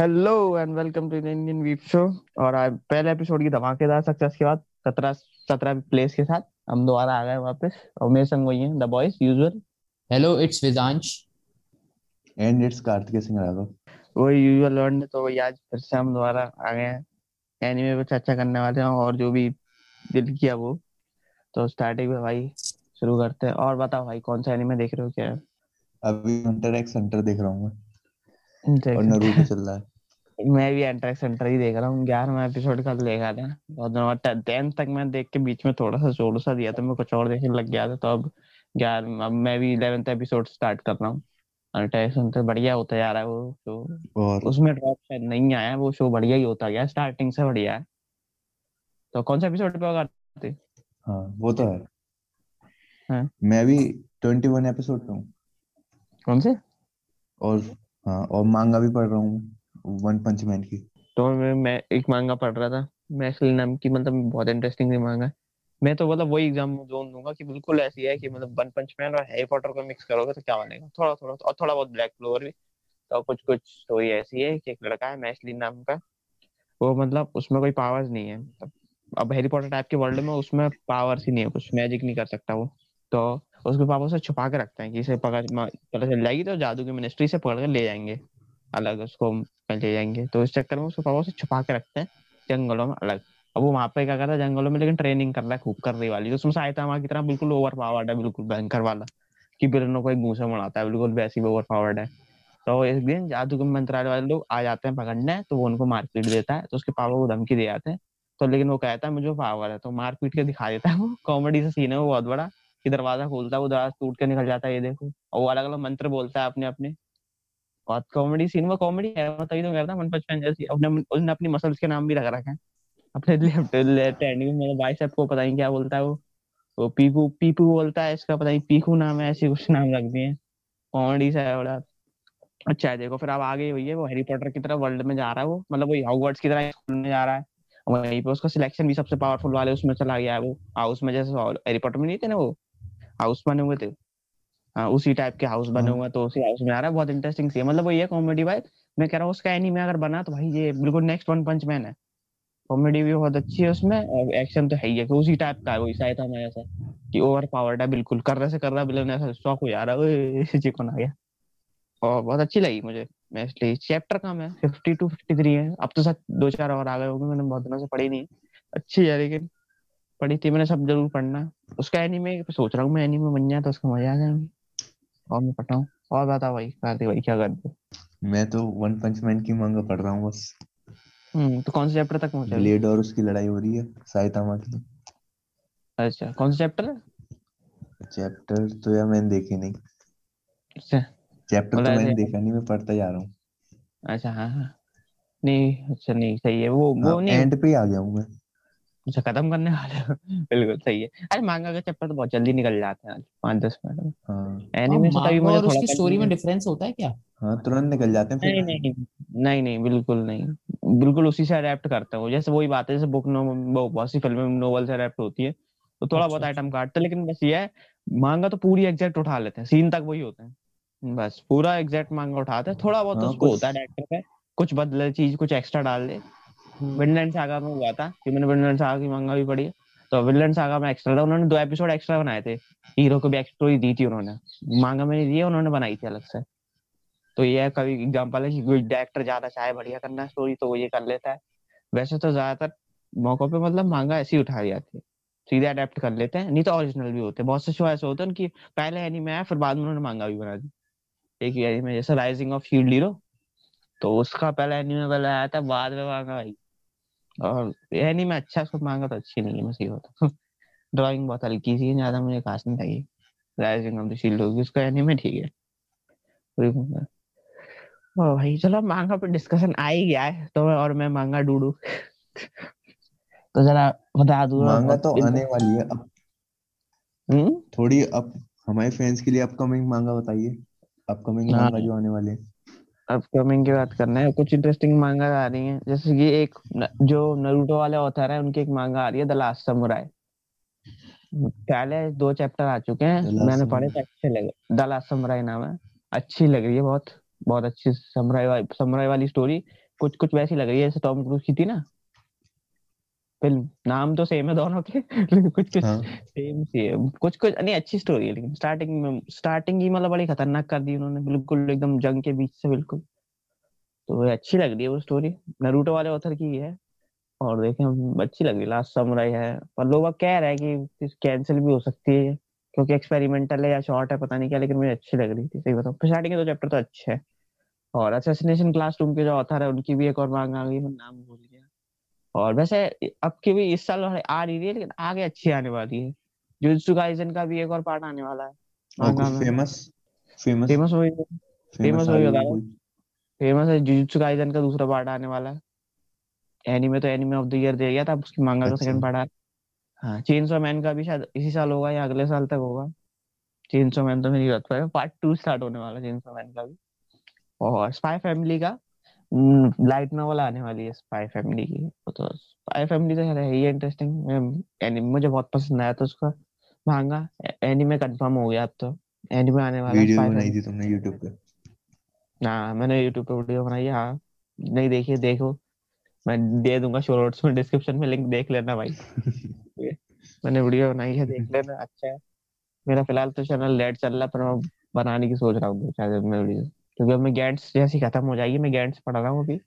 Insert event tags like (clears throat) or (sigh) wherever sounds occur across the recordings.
Hello and welcome to the Indian weep show और आज पहले एपिसोड की धमाकेदार सक्सेस के बाद सत्रह सत्रह प्लेस के साथ हम दोबारा आ गए वापस। और मेरे संग वही हैं the boys usual Hello, it's Vidansh. And it's Kartik Singh Raghav वही यूजुअल लर्न तो वही आज फिर से हम दोबारा आ गए हैं। एनीमे पे चर्चा करने वाले हैं और जो भी दिल किया वो। तो स्टार्टिंग में भाई शुरू करते हैं। और बताओ भाई कौन सा एनीमे देख रहे हो क्या? अभी हंटर एक्स हंटर देख रहा हूँ मैं। है और नारुतो चल रहा है। (laughs) मैं भी एंटर सेंटर ही देख रहा हूँ। ग्यारहवा एपिसोड कल देखा था बहुत दिनों टेंथ तक मैं देख के बीच में थोड़ा सा छोड़ सा दिया था मैं कुछ और देखने लग गया था। तो अब ग्यारह अब मैं भी इलेवेंथ एपिसोड स्टार्ट कर रहा हूँ। एंटर सेंटर बढ़िया होता जा रहा है वो शो और उसमें ड्रॉप शायद नहीं आया वो शो बढ़िया ही होता गया। स्टार्टिंग से बढ़िया है। तो कौन सा एपिसोड पे होगा हाँ वो तो है। हाँ। मैं भी ट्वेंटी वन एपिसोड पे हूँ। कौन से? और हाँ और मांगा भी पढ़ रहा हूँ वन पंच मैन की। तो मैं, मैं एक मांगा पढ़ रहा था मैस्ली नाम की मतलब बहुत इंटरेस्टिंग सी मांगा। मैं तो मतलब वही एग्ज़ाम जोन दूँगा कि बिल्कुल ऐसी है कि मतलब वन पंच मैन और हैरी पॉटर को मिक्स करोगे तो क्या बनेगा? थोड़ा थोड़ा और थोड़ा बहुत ब्लैक क्लोवर भी। तो कुछ कुछ स्टोरी ऐसी है कि एक लड़का है मैस्ली नाम का। वो मतलब उसमें कोई पावर्स नहीं है। मतलब अब हैरी पॉटर टाइप के वर्ल्ड में उसमें पावर्स ही नहीं है कुछ मैजिक नहीं कर सकता वो। तो उसके पापा उसे छुपा के रखते हैं कि इसे पकड़ चल जाएगी तो जादू की मिनिस्ट्री से पकड़ कर ले जाएँगे। अलग उसको ले जाएँगे। तो इस चक्कर में उसके पापा उसे छुपा के रखते हैं, जंगलों में अलग। अब वो वहाँ पे क्या करता है, जंगलों में लेकिन ट्रेनिंग कर रहा है, खूब कर रही वाली। तो उसमें साइतामा की तरह बिल्कुल ओवर पावर्ड है, बिल्कुल भयंकर वाला, कि बिरनों को एक घूसा बनाता है, बिल्कुल वैसी ओवर पावर्ड है। तो एक दिन जादू के मंत्रालय वाले लोग आ जाते हैं पकड़ने तो वो उनको मारपीट देता है तो उसके पापा को धमकी दे जाते हैं। तो लेकिन वो कहता है, मुझे पावर है। तो मारपीट के दिखा देता है वो। कॉमेडी से सीन है वो बहुत बड़ा। कि दरवाज़ा खोलता है, वो दरवाज़ा टूट के निकल जाता है, ये देखो। और वो अलग अलग मंत्र बोलता है अपने अपने बहुत कॉमेडी सीन वो कॉमेडी है तभी तो कहता हूँ मन बचपन जैसी। अपने, उसने अपनी मसल्स के नाम भी रख रखे हैं। अपने लेफ़्ट लेफ़्ट हैंड में मतलब बाइसेप को पता नहीं क्या बोलता है वो। वो पीपू पीपू बोलता है, इसका पता नहीं, पीकू नाम है, ऐसे कुछ नाम रख दिए। कॉमेडी सा है बड़ा। अच्छा है, देखो, फिर अब आगे वही है, वो हैरी पॉटर की तरह वर्ल्ड में जा रहा है वो। मतलब वही हॉगवर्ट्स की तरह स्कूल में जा रहा है। वहीं पे उसका सिलेक्शन भी सबसे पावरफुल वाले उसमें चला गया है वो। हाउस में जैसे हैरी पॉटर में नहीं थे ना वो? हाउस बने हुए थे। हाँ उसी टाइप के हाउस बने हाँ। हुए तो उसी हाउस में आ रहा है बहुत इंटरेस्टिंग सी है। मतलब वही है कॉमेडी वाइब मैं कह रहा हूँ उसका एनीमे अगर बना तो भाई ये बिल्कुल नेक्स्ट वन पंच मैन है। कॉमेडी भी बहुत अच्छी है उसमें और एक्शन तो है ही है। उसी टाइप का है वही शायद हमें ऐसा कि ओवर पावर्ड है बिल्कुल। कर रहे से कर रहा विलन ऐसा शौक हो जा रहा है। ओए (laughs) चिकन आ गया? और बहुत अच्छी लगी मुझे। मैं इसलिए चैप्टर कम है फिफ्टी टू फिफ्टी थ्री है। अब तो सच दो चार और आ गए होंगे मैंने बहुत दिनों से पढ़ी नहीं अच्छी है लेकिन पढ़ी थी मैंने सब ज़रूर पढ़ना। उसका एनीमे सोच रहा हूँ मैं एनीमे बन जाए तो उसका मज़ा आ जाएगा और मैं पढ़ाऊँ और बता भाई कार्तिक भाई क्या करते हो? मैं तो वन पंच मैन की मांगा पढ़ रहा हूँ बस। हम्म तो कौन से चैप्टर तक पहुँचे? ब्लेड और उसकी लड़ाई हो रही है साइतामा की। अच्छा कौन सा चैप्टर है? चैप्टर तो यार मैंने देखे नहीं। अच्छा। चैप्टर तो मतलब मैंने देखा नहीं मैं पढ़ता जा रहा हूँ। अच्छा हाँ हाँ। नहीं अच्छा नहीं सही है। वो वो नहीं एंड पे आ गया हूँ मैं। अच्छा खत्म करने वाले (laughs) बिल्कुल सही है। अरे मांगा का चैप्टर तो बहुत जल्दी निकल जाते हैं पाँच दस मिनट में। हाँ। एनीमे से तभी मुझे थोड़ा उसकी स्टोरी में डिफरेंस होता है क्या? हाँ तुरंत निकल जाते हैं नहीं नहीं नहीं नहीं बिल्कुल नहीं। बिल्कुल उसी से अडेप्ट करते हैं जैसे वही बात है जैसे बुक नो बहुत सी फ़िल्में नोवेल से अडेप्ट होती है तो थोड़ा बहुत अच्छा, आइटम काटते हैं लेकिन बस ये है मांगा तो पूरी एग्जैक्ट उठा लेते हैं सीन तक वही होते हैं। बस पूरा एग्जैक्ट मांगा उठाते हैं थोड़ा बहुत हाँ, उसको होता है डायरेक्टर का कुछ बदले चीज़ कुछ एक्स्ट्रा डाल दे विनलैंड सागा में हुआ था, कि मैंने विनलैंड सागा की मांगा भी है। तो विनलैंड सागा में एक्स्ट्रा था, उन्होंने दो एपिसोड एक्स्ट्रा बनाए थे। हीरो को भी स्टोरी दी थी उन्होंने। मांगा में नहीं दी है, उन्होंने बनाई थी अलग से। तो ये है कभी एग्ज़ाम्पल है कि कोई डायरेक्टर ज़्यादा चाहे, बढ़िया करना स्टोरी तो वो ये कर लेता है। वैसे तो ज़्यादातर मौकों पे मतलब मांगा ऐसी उठा जाती है सीधे अडेप्ट कर लेते हैं, नहीं तो ओरिजिनल भी होते हैं। बहुत से शो ऐसे होते हैं, उनकी पहले एनीमे आया, फिर बाद में उन्होंने मांगा भी बना दी। एक ही एनीमे जैसे राइजिंग ऑफ़ हीरो तो उसका पहला एनीमे पहले आया था, बाद में मांगा आई। और एनीमे अच्छा है, उसको मांगा तो अच्छी नहीं है मैं सही होता। (laughs) ड्राइंग बहुत हल्की सी है ज़्यादा मुझे खास नहीं लगी। राइजिंग ऑफ़ द शील्ड होगी उसका एनीमे ठीक है। ओ भाई चलो मांगा पे डिस्कशन आ ही गया है तो मैं और मैं मांगा डूडू। (laughs) तो जरा बता दूँ मांगा तो आने वाली है अब हम्म? थोड़ी अब हमारे फैंस के लिए अपकमिंग मांगा बताइए। अपकमिंग हाँ। मांगा जो आने वाले हैं। अपकमिंग की बात करना है। कुछ इंटरेस्टिंग मांगा आ रही है। जैसे कि एक न, जो नरूटो वाले ऑथर है उनकी एक मांगा आ रही है द लास्ट समुराई पहले दो चैप्टर आ चुके हैं। मैंने पढ़े। तो अच्छे लगे। द लास्ट समुराई नाम है। अच्छी लग रही है बहुत बहुत अच्छी समुराई समुराय समुराई वाली स्टोरी कुछ कुछ वैसी लग रही है जैसे टॉम क्रूज की थी ना? फ़िल्म नाम तो सेम है दोनों के लेकिन कुछ कुछ हाँ। सेम सी है। कुछ कुछ नहीं अच्छी स्टोरी है लेकिन स्टार्टिंग में स्टार्टिंग ही मतलब बड़ी खतरनाक कर दी उन्होंने बिल्कुल एकदम जंग के बीच से बिल्कुल। तो वो अच्छी लग रही है वो स्टोरी नरूटो वाले ऑथर की है और देखें अच्छी लग रही है। लास्ट समुराई है पर लोग अब कह रहे हैं कि कैंसिल भी हो सकती है क्योंकि एक्सपेरिमेंटल है या शॉर्ट है पता नहीं क्या लेकिन मुझे अच्छी लग रही थी सही बताऊँ। स्टार्टिंग के दो चैप्टर तो अच्छे हैं। और असैसिनेशन क्लासरूम के जो ऑथर है उनकी भी एक और मांग आ गई मैं नाम भूल और वैसे अब की भी इस साल आ रही है लेकिन आगे अच्छी आने वाली है। जुजुत्सु काइसन का भी एक और पार्ट आने वाला है। फ़ेमस फ़ेमस फ़ेमस वही फ़ेमस वही बता रहा फ़ेमस है जुजुत्सु काइसन का दूसरा पार्ट आने वाला है। एनीमे तो एनीमे ऑफ़ द ईयर दे गया था उसकी मांगा का अच्छा। सेकंड पार्ट आ हाँ चेनसो मैन का भी शायद इसी साल होगा या अगले साल तक होगा। चेनसो मैन तो मेरी बात पर पार्ट टू स्टार्ट होने वाला है चेनसो मैन का भी। और स्पाई फैमिली का लाइट नॉवल आने वाली है स्पाई फैमिली की। वो तो स्पाई फैमिली तो है ही इंटरेस्टिंग एनीमे मुझे बहुत पसंद आया था उसका। मांगा एनीमे कंफर्म हो गया अब तो। एनीमे आने वाला है वीडियो बनाई थी तुमने यूट्यूब पे। हाँ मैंने यूट्यूब पे वीडियो बनाई है। नहीं देखी है, देखो। मैं दे दूँगा शो नोट्स में डिस्क्रिप्शन में लिंक देख लेना भाई। (laughs) मैंने वीडियो बनाई है देख लेना अच्छा है। मेरा फ़िलहाल तो चैनल लेट चल रहा है पर मैं बनाने की सोच रहा हूँ दो चार दिन में वीडियो क्योंकि अब मैं गैंट्स जैसी खत्म हो जाएगी मैं गैंट्स पढ़ रहा हूँ अभी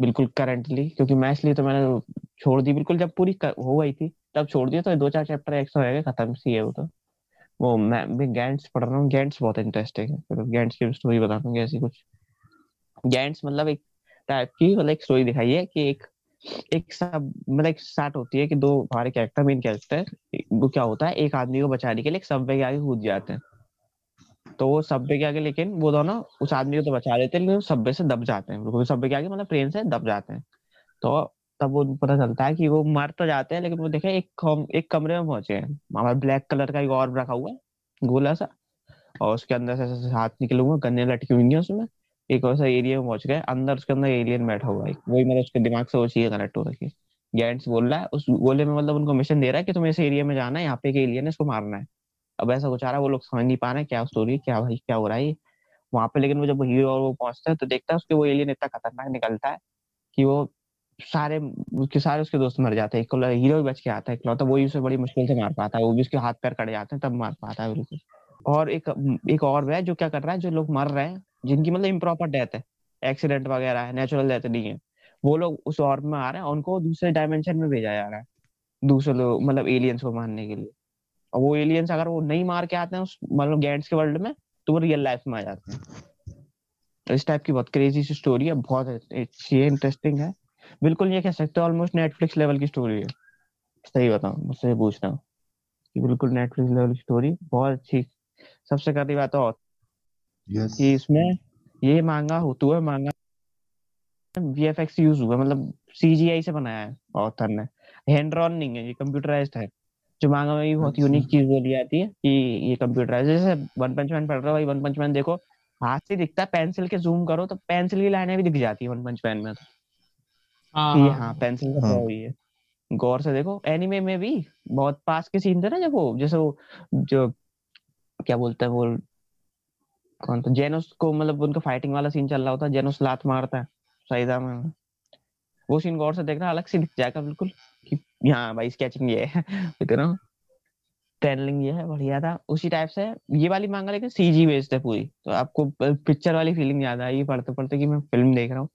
बिल्कुल करंटली क्योंकि मैं इसलिए तो मैंने छोड़ दी बिल्कुल जब पूरी कर, हो गई थी तब छोड़ दिया तो दो चार चैप्टर एक्स्ट्रा हो गए खत्म सी है वो तो। वो मैं भी गैंट्स पढ़ रहा हूँ गैंट्स बहुत इंटरेस्टिंग है फिर गैंट्स की स्टोरी बता दूँगी ऐसी कुछ। गैंट्स मतलब एक टाइप की मतलब एक स्टोरी दिखाई है कि एक एक सब मतलब एक स्टार्ट होती है कि दो हमारे कैरेक्टर मेन कैरेक्टर वो क्या होता है एक आदमी को बचाने के लिए एक सबवे के आगे कूद जाते हैं। तो वो सबवे के आगे लेकिन वो दोनों उस आदमी को तो बचा लेते हैं, लेकिन वो सबवे से दब जाते हैं सबवे के आगे मतलब ट्रेन से दब जाते हैं। तो तब वो पता चलता है कि वो मर तो जाते हैं, लेकिन वो देखे, एक एक कमरे में पहुँचे हैं। हमारा ब्लैक कलर का एक और रखा हुआ है, गोला सा, और उसके अंदर से हाथ निकले हुए गन्ने लटकी हुई है उसमें। एक वैसा एरिया में पहुँच गए, अंदर उसके अंदर एलियन बैठा हुआ है। वही मतलब उसके दिमाग से वो चीज़ें कनेक्ट हो रखी है। गैंट्स बोल रहा है, उस गोले में मतलब उनको मिशन दे रहा है कि तुम्हें इस एरिया में जाना है, यहाँ पे एक एलियन है, इसको मारना है। अब ऐसा कुछ आ रहा है, वो लोग समझ नहीं पा रहे क्या स्टोरी क्या भाई, क्या हो रहा है वहाँ पे लेकिन वो जब हीरो और वो पहुँचता है तो देखता है उसके वो एलियन इतना खतरनाक निकलता है कि वो सारे उसके सारे उसके दोस्त मर जाते हैं। हीरो बच के आता है इकलौता वही उसे बड़ी मुश्किल से मार पाता है, वो भी उसके हाथ पैर कट जाते हैं, तब मार पाता है बिल्कुल और एक एक और है जो क्या कर रहा है, जो लोग मर रहे हैं, जिनकी मतलब इम्प्रॉपर डेथ है एक्सीडेंट वगैरह है नेचुरल डेथ नहीं है, वो लोग उस और में आ रहे हैं उनको दूसरे डायमेंशन में भेजा जा रहा है, दूसरे लोग मतलब एलियंस को मारने के लिए। और वो एलियंस अगर वो नहीं मार के आते हैं उस मतलब गैंट्स के वर्ल्ड में तो वो रियल लाइफ में आ जाते हैं। इस टाइप की बहुत क्रेजी सी स्टोरी है बहुत अच्छी है इंटरेस्टिंग है। बिल्कुल ये कह सकते हो ऑलमोस्ट नेटफ्लिक्स लेवल की स्टोरी है। सही बताऊँ मुझसे पूछना। कि बिल्कुल नेटफ्लिक्स लेवल की स्टोरी बहुत अच्छी। सबसे करनी बात और। यस कि इसमें ये मांगा होता है मांगा वीएफएक्स यूज़ हुआ मतलब सीजीआई से बनाया है ऑथर ने। हैंड ड्रॉन नहीं है ये कंप्यूटराइज्ड है। जो मांगा में भी बहुत अच्छा। यूनिक चीज़ बोली जाती है कि ये कंप्यूटराइज जैसे वन पंच मैन पढ़ रहे हो भाई वन पंच मैन देखो हाथ से दिखता है पेंसिल के जूम करो तो पेंसिल की लाइनें भी दिख जाती है वन पंच मैन में तो। हाँ कि हाँ हाँ पेंसिल से हाँ। ड्रॉ हुई है। गौर से देखो एनिमे में भी बहुत पास के सीन थे ना जब वो जैसे वो जो क्या बोलते हैं वो कौन था? जेनोस को मतलब उनका फाइटिंग वाला सीन चल रहा होता है जेनोस लात मारता है सईदा में वो सीन गौर से देखना अलग से दिख जाएगा बिल्कुल। कि हाँ। भाई स्केचिंग ये है (laughs) रहा ये है, बढ़िया था। उसी टाइप से ये वाली मांगा लेकिन सीजी बेस्ड है पूरी। तो आपको पिक्चर वाली फीलिंग याद आई पढ़ते पढ़ते कि मैं फ़िल्म देख रहा हूँ।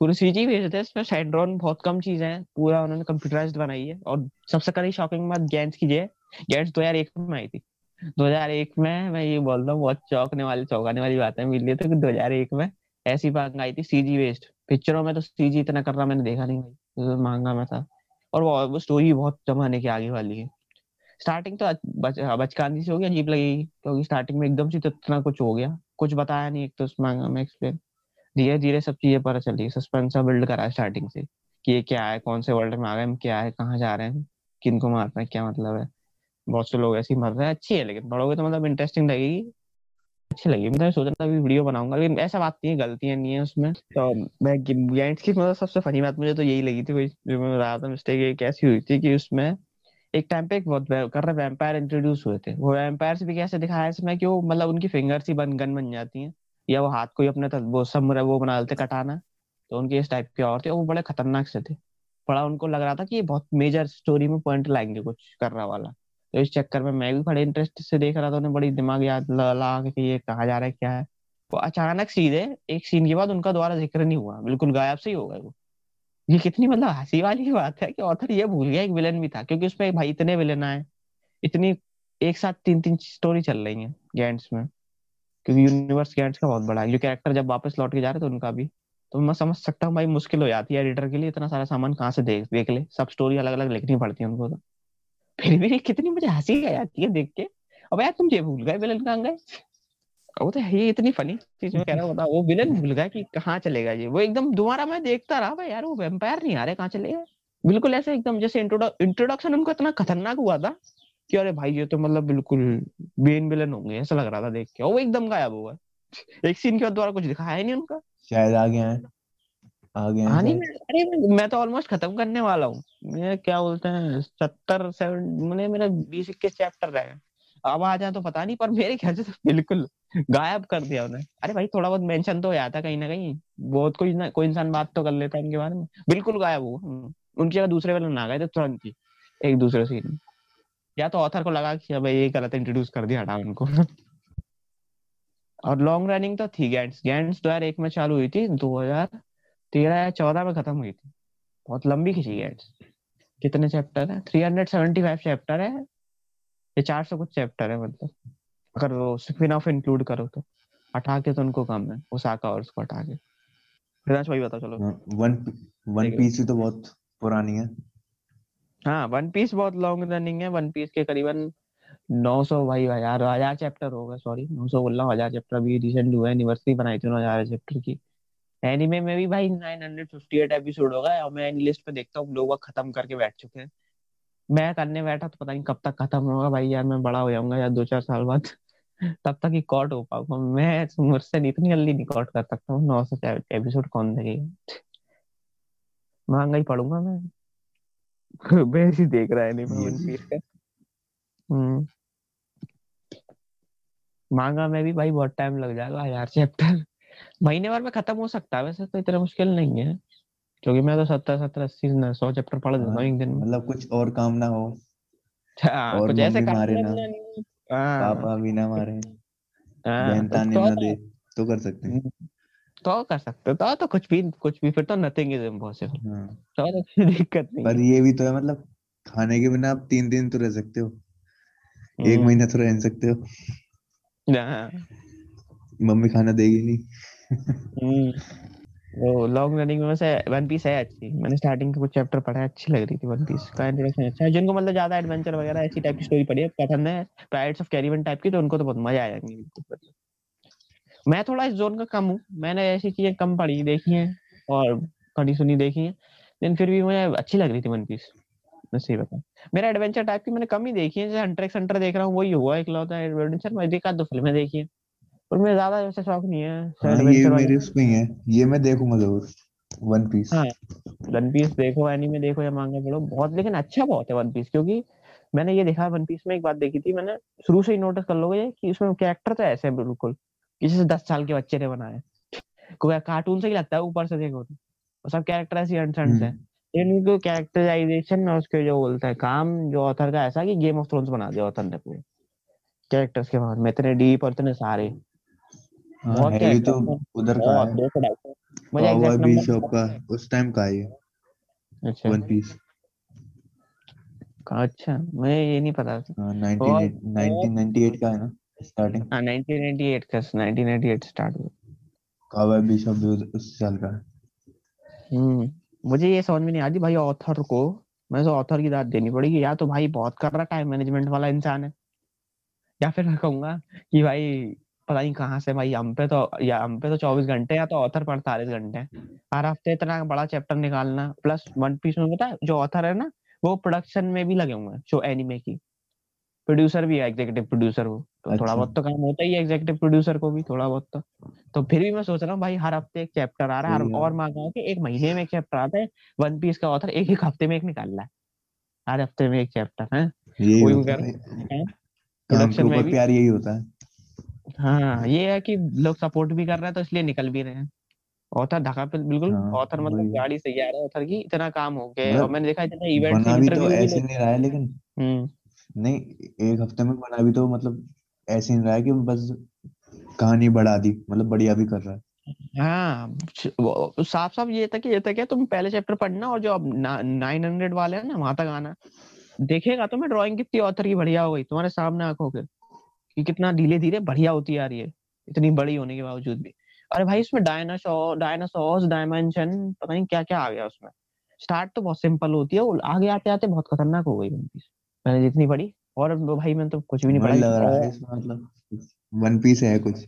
पूरी सीजी बेस्ड है इसमें साइड्रॉन बहुत कम चीज़ें हैं। पूरा उन्होंने कंप्यूटराइज्ड बनाई है। और सबसे कड़ी शॉकिंग बात गैंट्स की है। गैंट्स 2001 में आई थी। 2001 में मैं ये बोल रहा हूँ, बहुत चौंकने वाली, चौंकाने वाली बात है मिली तो कि 2001 में ऐसी मांगा आई थी सीजी बेस्ड पिक्चरों में तो सीजी इतना कर रहा मैंने देखा नहीं भाई। तो मांगा में था। और वो, वो स्टोरी बहुत जमाने की आगे वाली है। स्टार्टिंग तो बच, बचकानी से हो गया अजीब लगेगी क्योंकि स्टार्टिंग में एकदम से तो इतना कुछ हो गया। कुछ बताया नहीं एक तो उस मांगा में एक्सप्लेन धीरे धीरे सब चीज़ें पता चली सस्पेंस बिल्ड करा स्टार्टिंग से कि ये क्या है कौन से वर्ल्ड में आ गए हम क्या है कहाँ जा रहे हैं किन को मार रहे हैं क्या मतलब है। बहुत से लोग ऐसे ही मर रहे हैं अच्छी है लेकिन पढ़ोगे तो मतलब इंटरेस्टिंग लगेगी। अच्छी लगी। मतलब सोच रहा था अभी वीडियो बनाऊँगा, लेकिन ऐसा बात नहीं है, गलतियाँ नहीं है उसमें। तो मैं गैंट्स की मतलब सबसे फनी बात मुझे तो यही लगी थी कोई जो मैं रहा था मिस्टेक ये कैसी हुई थी कि उसमें एक टाइम पे एक बहुत कर रहे वैम्पायर इंट्रोड्यूस हुए थे। वो वैम्पायर भी कैसे दिखाया इसमें कि वो मतलब उनकी फिंगर्स ही बन, गन बन जाती हैं, या वो हाथ को ही अपने वो सब वो बना लेते कटाना। तो उनके इस टाइप के और थे, वो बड़े खतरनाक से थे। बड़ा उनको लग रहा था कि ये बहुत मेजर स्टोरी में पॉइंट लाएँगे कुछ करने वाला। तो इस चक्कर में मैं भी बड़े इंटरेस्ट से देख रहा था, उन्हें बड़ी दिमाग याद लगा कि ये कहाँ जा रहा है, क्या है। वो अचानक सीधे, एक सीन के बाद उनका दोबारा ज़िक्र नहीं हुआ। बिल्कुल गायब से ही हो गए वो। ये कितनी मतलब हँसी वाली (laughs) बात है कि ऑथर ये भूल गया एक विलन भी था, क्योंकि उसमें भाई इतने विलन आए, इतनी एक साथ तीन तीन स्टोरी चल रही है गैंट्स में। क्योंकि यूनिवर्स गैंट्स का बहुत बड़ा है। जो कैरेक्टर जब वापस लौट के जा रहे थे उनका भी तो मैं समझ सकता हूँ भाई मुश्किल हो जाती है एडिटर के लिए इतना सारा सामान कहाँ से देख देख ले। सब स्टोरी अलग अलग लिखनी पड़ती है उनको तो। फिर भी कितनी मुझे हँसी आ जाती है देख के। अब यार तुम ये भूल गए विलन कहाँ गए? वो तो ये इतनी फनी चीज़ मैं कह रहा हूँ वो विलन भूल गया कि कहाँ चलेगा ये। वो एकदम दोबारा मैं देखता रहा, भाई यार वो वेम्पायर नहीं आ रहे, कहाँ चले गए बिल्कुल ऐसे एकदम जैसे इंट्रोडक्शन उनको इतना खतरनाक हुआ था कि अरे भाई ये तो मतलब बिल्कुल मेन विलन होंगे, ऐसा लग रहा था देख के। वो एकदम गायब हुआ एक सीन के बाद दोबारा कुछ दिखाया नहीं उनका। शायद आ गया हैं आ गए हाँ नहीं मैं अरे मैं, मैं तो ऑलमोस्ट खत्म करने वाला हूँ। मैं क्या बोलते हैं सत्तर सेवन मैंने मेरा बीस इक्कीस चैप्टर रहे हैं। अब आ जाए तो पता नहीं पर मेरे ख्याल से तो बिल्कुल गायब कर दिया उन्हें अरे भाई थोड़ा बहुत मेंशन तो हो जाता कहीं ना कहीं। बहुत कोई ना कोई इंसान बात तो कर लेता है उनके बारे में। बिल्कुल गायब हुआ। हम्म। उनकी जगह दूसरे वाले ना गए थे तुरंत ही एक दूसरे सीन। या तो ऑथर को लगा कि अब ये गलत इंट्रोड्यूस कर दिया हटा उनको। (laughs) और लॉन्ग रनिंग तो थी गैंड्स गैंट्स गैंट्स 2001 में चालू हुई थी 2013 या 14 में खत्म हुई थी। बहुत लंबी खींची गैंट्स कितने चैप्टर है? 375 चैप्टर है। ये 400 कुछ चैप्टर है मतलब। अगर वो स्पिन ऑफ़ इंक्लूड करो तो। हटा के तो उनको कम है। ओसाका और उसको हटा के। भाई बताओ चलो। हाँ, वन वन पीस भी तो बहुत पुरानी है। हाँ वन पीस बहुत लॉन्ग रनिंग है। वन पीस के करीबन 900 भाई हज़ार हज़ार चैप्टर होगा सॉरी 900 बोल रहा हूँ हज़ार चैप्टर अभी रिसेंट हुआ है। एनिवर्सरी बनाई थी उन्होंने हज़ार चैप्टर की। एनीमे में भी भाई 958 एपिसोड होगा और मैं एनी लिस्ट पे देखता हूँ लोग खत्म करके बैठ चुके हैं। मैं करने बैठा तो पता नहीं कब तक खत्म होगा भाई यार मैं बड़ा हो जाऊँगा यार दो चार साल बाद। (laughs) तब तक ही कॉट हो पाऊँगा। मैं मुझसे इतनी जल्दी नहीं कॉट कर सकता हूँ नौ सौ एपिसोड कौन देखेगा? महँगा ही पढ़ूँगा मैं। (laughs) वैसे ही देख रहा है नहीं ये वन पीस का हम्म। मांगा में भी भाई बहुत टाइम लग जाएगा हज़ार चैप्टर महीने भर में खत्म हो सकता है वैसे तो इतना मुश्किल नहीं है क्योंकि मैं तो सत्तर सत्तर अस्सी सौ चैप्टर पढ़ देता हाँ, हूँ एक दिन मतलब कुछ और काम ना हो। हाँ और कुछ ऐसे काम मारे ना। हाँ। पापा भी ना मारे। बहन तो ताने तो ना दे तो कर सकते हैं। तो कर सकते तो तो कुछ भी कुछ भी फिर तो नथिंग इज़ इम्पॉसिबल तो तो कोई दिक्कत नहीं पर ये भी तो है मतलब खाने के बिना आप तीन दिन तो रह सकते हो। एक हम्म, महीना तो रह सकते हो। हाँ। मम्मी खाना देगी नहीं। हम्म, वो लॉन्ग रनिंग में वैसे वन पीस है अच्छी। मैंने स्टार्टिंग के कुछ चैप्टर पढ़ा है अच्छी लग रही थी वन पीस का इंट्रोडक्शन अच्छा है। जिनको मतलब ज़्यादा एडवेंचर वगैरह ऐसी टाइप की स्टोरी पढ़ी है पसंद है पायरेट्स ऑफ़ कैरिबियन टाइप की तो उनको तो बहुत मज़ा आ जाएँगे मैं थोड़ा इस जोन का कम हूँ। मैंने ऐसी चीज़ें कम पढ़ी देखी हैं और पढ़ी सुनी देखी हैं। लेकिन फिर भी मुझे अच्छी लग रही थी वन पीस मैं सही बताऊँ। मेरा एडवेंचर टाइप की मैंने कम ही देखी है। जैसे हंटर एक्स हंटर देख रहा हूँ वही हुआ इकलौता एडवेंचर मैं एक आध दो फ़िल्में देखी है। पर मुझे ज़्यादा वैसे शौक नहीं है हाँ ये मेरे उसमें ही है ये मैं देखूँगा ज़रूर वन पीस हाँ वन पीस देखो एनीमे देखो या मांगा पढ़ो बहुत लेकिन अच्छा बहुत है वन पीस क्योंकि मैंने ये देखा वन पीस में एक बात देखी थी मैंने शुरू से ही नोटिस कर लोगे कि इसमें कैरेक्टर तो ऐसे हैं बिल्कुल कि जैसे दस साल के बच्चे ने बनाए कोई कार्टून से ही लगता है ऊपर से देखो तो सब कैरेक्टर ऐसे अनसन्स हैं। हम्म। लेकिन उनको कैरेक्टराइजेशन और उसके जो बोलता है काम जो ऑथर का ऐसा कि गेम ऑफ़ थ्रोन्स बना दिया ऑथर ने पूरे कैरेक्टर्स के बारे में इतने डीप और इतने सारे। हाँ तो उधर का है। दो सौ ढाई सौ। मुझे एग्जैक्ट नंबर का उस टाइम का है ये। अच्छा। वन पीस का अच्छा मुझे ये नहीं पता था। हाँ और 19 1998 का है ना स्टार्टिंग हाँ 1998 का 1998 स्टार्ट हुआ। काउबॉय बीशॉप भी उस- उस साल का हम्म मुझे ये समझ में नहीं आती भाई ऑथर को। मैं तो ऑथर की दाद देनी पड़ेगी। या तो भाई बहुत कर रहा टाइम मैनेजमेंट वाला इंसान है। या फिर मैं कहूँगा कि भाई पता नहीं कहाँ से भाई हम पे तो या हम पे तो चौबीस घंटे या तो ऑथर पर अड़तालीस घंटे हर हफ़्ते इतना बड़ा चैप्टर निकालना प्लस वन पीस में पता है जो ऑथर है ना वो प्रोडक्शन में भी लगे हुए हैं शो एनिमे की। प्रोड्यूसर भी है एग्जीक्यूटिव प्रोड्यूसर वो। तो थोड़ा अच्छा। बहुत तो काम होता ही है एग्जीक्यूटिव प्रोड्यूसर को भी थोड़ा बहुत तो। तो फिर भी मैं सोच रहा हूँ भाई हर हफ़्ते एक चैप्टर आ रहा है और मांगा कि एक महीने में एक चैप्टर आता है वन पीस का ऑथर एक एक हफ़्ते में एक निकाल रहा है। हर हफ़्ते में एक चैप्टर है? प्रोडक्शन में भी। प्यार यही होता है। हाँ ये है कि लोग सपोर्ट भी कर रहे हैं तो इसलिए निकल भी रहे हैं। ऑथर ढका पे बिल्कुल हाँ ऑथर मतलब गाड़ी सही आ रहा है ऑथर की इतना काम हो गया और मतलब मैंने देखा इतना इवेंट्स बना भी तो ऐसे नहीं रहा है लेकिन हम्म। नहीं एक हफ़्ते में बना भी तो मतलब ऐसे नहीं रहा है कि बस कहानी बढ़ा दी मतलब बढ़िया भी कर रहा है। हाँ साफ़ साफ़ ये था कि ये था क्या तुम पहले चैप्टर पढ़ना और जो अब नाइन हंड्रेड वाले हैं ना वहाँ तक आना। देखेगा तुम्हें ड्राइंग कितनी ऑथर की बढ़िया हो गई तुम्हारे सामने आँखों के। कि कितना धीरे धीरे बढ़िया होती आ रही है इतनी बड़ी होने के बावजूद भी। अरे भाई उसमें डायनासोर डायनासोर्स डायमेंशन पता नहीं क्या क्या आ गया उसमें। स्टार्ट तो बहुत सिंपल होती है आगे आते आते बहुत खतरनाक हो गई वन पीस मैंने जितनी पढ़ी और भाई मैंने तो कुछ भी नहीं पढ़ा लग रहा है इसमें मतलब वन पीस है कुछ।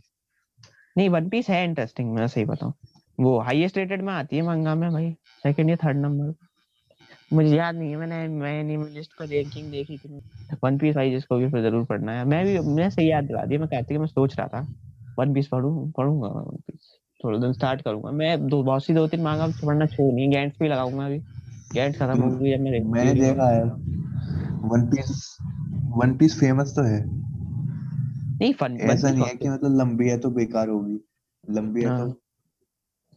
नहीं वन पीस है इंटरेस्टिंग मैं सही बताऊँ। वो हाईएस्ट रेटेड में आती है मंगा में भाई सेकंड या थर्ड नंबर मुझे याद नहीं है मैंने मैं नहीं लिस्ट पर रैंकिंग देखी थी वन पीस भाई जिसको भी फिर ज़रूर पढ़ना है। मैं भी मैं सही याद दिला दिया मैं कहती मैं सोच रहा था। वन पीस पढ़ूं पढ़ूँगा वन पीस थोड़ा दिन स्टार्ट करूँगा। मैं दो बहुत सी दो तीन मांगा पढ़ना छोड़ नहीं गैंट्स भी लगाऊँगा अभी। गैंट्स खत्म हो गई है मेरे मैंने देखा है। One piece one piece famous तो है। नहीं फन ऐसा नहीं है कि मतलब लंबी है तो बेकार होगी। लंबी है तो हाँ।